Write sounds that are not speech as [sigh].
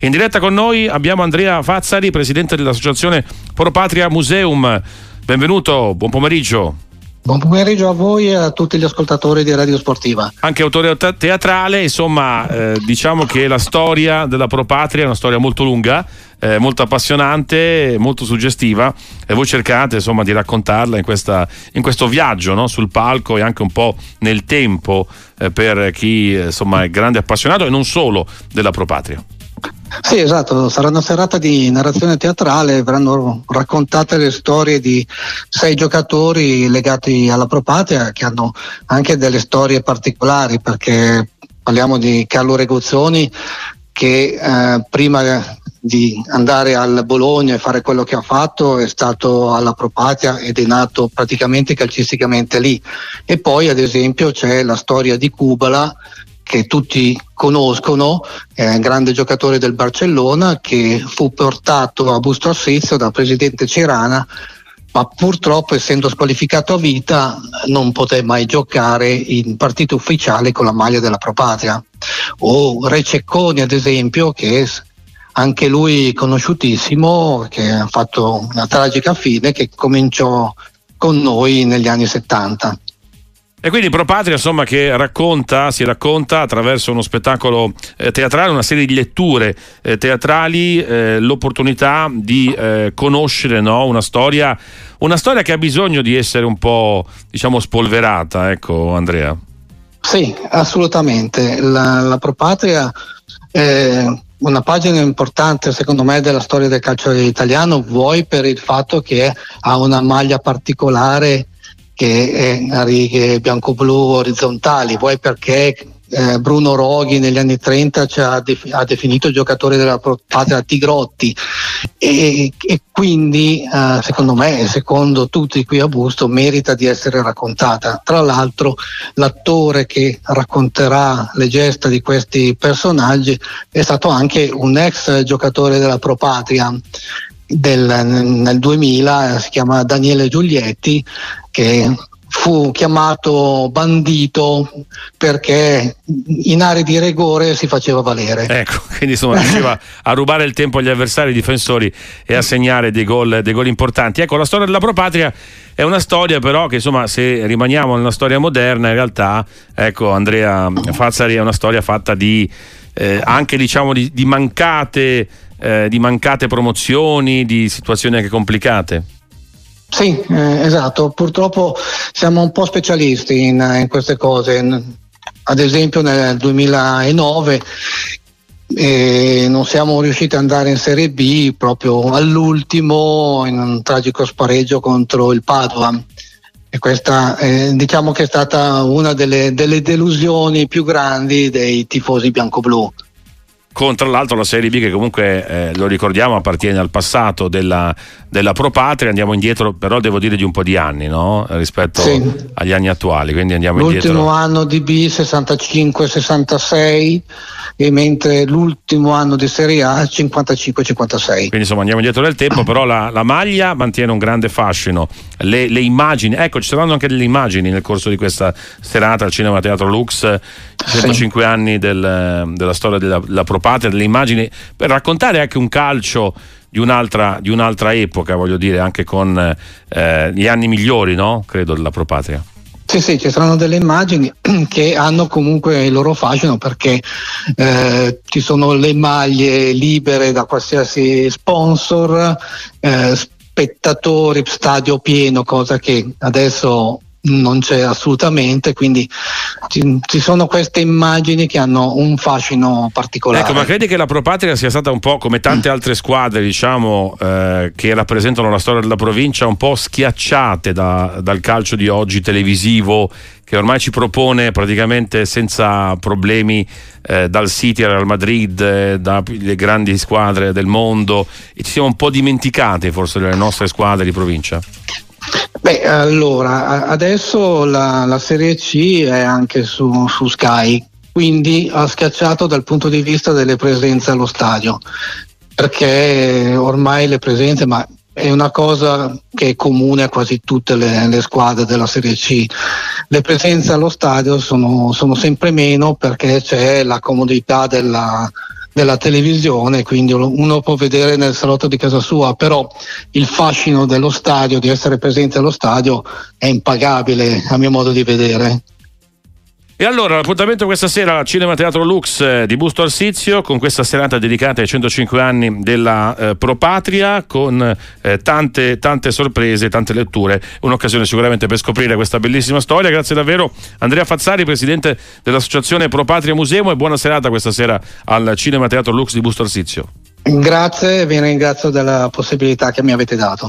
In diretta con noi abbiamo Andrea Fazzari, presidente dell'associazione Pro Patria Museum. Benvenuto, buon pomeriggio. Buon pomeriggio a voi e a tutti gli ascoltatori di Radio Sportiva. Anche autore teatrale, insomma, eh, diciamo che la storia della Pro Patria è una storia molto lunga, eh, molto appassionante, molto suggestiva e voi cercate insomma di raccontarla in, questa, in questo viaggio no? sul palco e anche un po' nel tempo eh, per chi insomma, è grande appassionato e non solo della Pro Patria. Sì, esatto, sarà una serata di narrazione teatrale, verranno raccontate le storie di sei giocatori legati alla Propatria che hanno anche delle storie particolari perché parliamo di Carlo Regozzoni che eh, prima di andare al Bologna e fare quello che ha fatto è stato alla Propatria ed è nato praticamente calcisticamente lì. E poi ad esempio c'è la storia di Kubala che tutti conoscono, è un grande giocatore del Barcellona che fu portato a Busto Arsizio da presidente Cirana ma purtroppo essendo squalificato a vita non poté mai giocare in partita ufficiale con la maglia della Propatria. O Re Cecconi ad esempio che anche lui conosciutissimo, che ha fatto una tragica fine, che cominciò con noi negli anni 70. E quindi Pro Patria, insomma, che racconta, si racconta attraverso uno spettacolo eh, teatrale, una serie di letture eh, teatrali, eh, l'opportunità di eh, conoscere no? una, storia, una storia che ha bisogno di essere un po', diciamo, spolverata, ecco, Andrea. Sì, assolutamente. La, la Pro Patria è una pagina importante, secondo me, della storia del calcio italiano, vuoi per il fatto che ha una maglia particolare che è a righe bianco-blu orizzontali, vuoi perché eh, Bruno Roghi negli anni 30 ha, def- ha, definito giocatore della patria Tigrotti. E, e quindi eh, secondo me e secondo tutti qui a Busto merita di essere raccontata. Tra l'altro l'attore che racconterà le gesta di questi personaggi è stato anche un ex giocatore della Pro Patria del, nel 2000, si chiama Daniele Giulietti, che fu chiamato bandito perché in aree di rigore si faceva valere. Ecco, [laughs] quindi insomma riusciva a rubare il tempo agli avversari difensori e a segnare dei gol, dei gol importanti. Ecco, la storia della Pro Patria è una storia però che insomma se rimaniamo nella storia moderna in realtà, ecco Andrea Fazzari è una storia fatta di eh, anche diciamo di, di mancate eh, di mancate promozioni, di situazioni anche complicate? Sì, eh, esatto, purtroppo siamo un po' specialisti in, in queste cose. Ad esempio nel 2009 e non siamo riusciti ad andare in Serie B proprio all'ultimo in un tragico spareggio contro il Padova e questa eh, diciamo che è stata una delle, delle delusioni più grandi dei tifosi bianco-blu con tra l'altro la Serie B che comunque eh, lo ricordiamo appartiene al passato della, della Pro Patria, andiamo indietro però devo dire di un po' di anni no? rispetto sì. agli anni attuali, quindi andiamo L'ultimo indietro. Anno di B 65-66 e mentre l'ultimo anno di Serie A 55-56. Quindi insomma andiamo indietro nel tempo, però la, la maglia mantiene un grande fascino, le, le, immagini, ecco ci saranno anche delle immagini nel corso di questa serata al Cinema Teatro Lux, 105 sì. anni del, della storia della, della Propatria, delle immagini per raccontare anche un calcio di un'altra, di un'altra epoca, voglio dire, anche con eh, gli anni migliori, no? credo, della Propatria. Sì, sì, ci saranno delle immagini [clears throat] che hanno comunque il loro fascino perché eh, ci sono le maglie libere da qualsiasi sponsor, eh, spettatori, stadio pieno, cosa che adesso non c'è assolutamente, quindi ci, ci, sono queste immagini che hanno un fascino particolare. Ecco, ma credi che la Pro Patria sia stata un po' come tante altre squadre, diciamo, eh, che rappresentano la storia della provincia, un po' schiacciate da, dal calcio di oggi televisivo, che ormai ci propone praticamente senza problemi eh, dal City al Real Madrid, eh, dalle grandi squadre del mondo, e ci siamo un po' dimenticati forse delle nostre squadre di provincia? Beh, allora, adesso la, la Serie C è anche su, su, Sky, quindi ha schiacciato dal punto di vista delle presenze allo stadio, perché ormai le presenze, ma è una cosa che è comune a quasi tutte le, le squadre della Serie C, le presenze allo stadio sono, sono sempre meno perché c'è la comodità della, della televisione, quindi uno può vedere nel salotto di casa sua, però il fascino dello stadio, di essere presente allo stadio, è impagabile a mio modo di vedere. E allora l'appuntamento questa sera al Cinema Teatro Lux eh, di Busto Arsizio con questa serata dedicata ai 105 anni della eh, Pro Patria con eh, tante, tante sorprese, tante letture, un'occasione sicuramente per scoprire questa bellissima storia. Grazie davvero Andrea Fazzari, presidente dell'associazione Pro Patria Museo e buona serata questa sera al Cinema Teatro Lux di Busto Arsizio. Grazie vi ringrazio della possibilità che mi avete dato.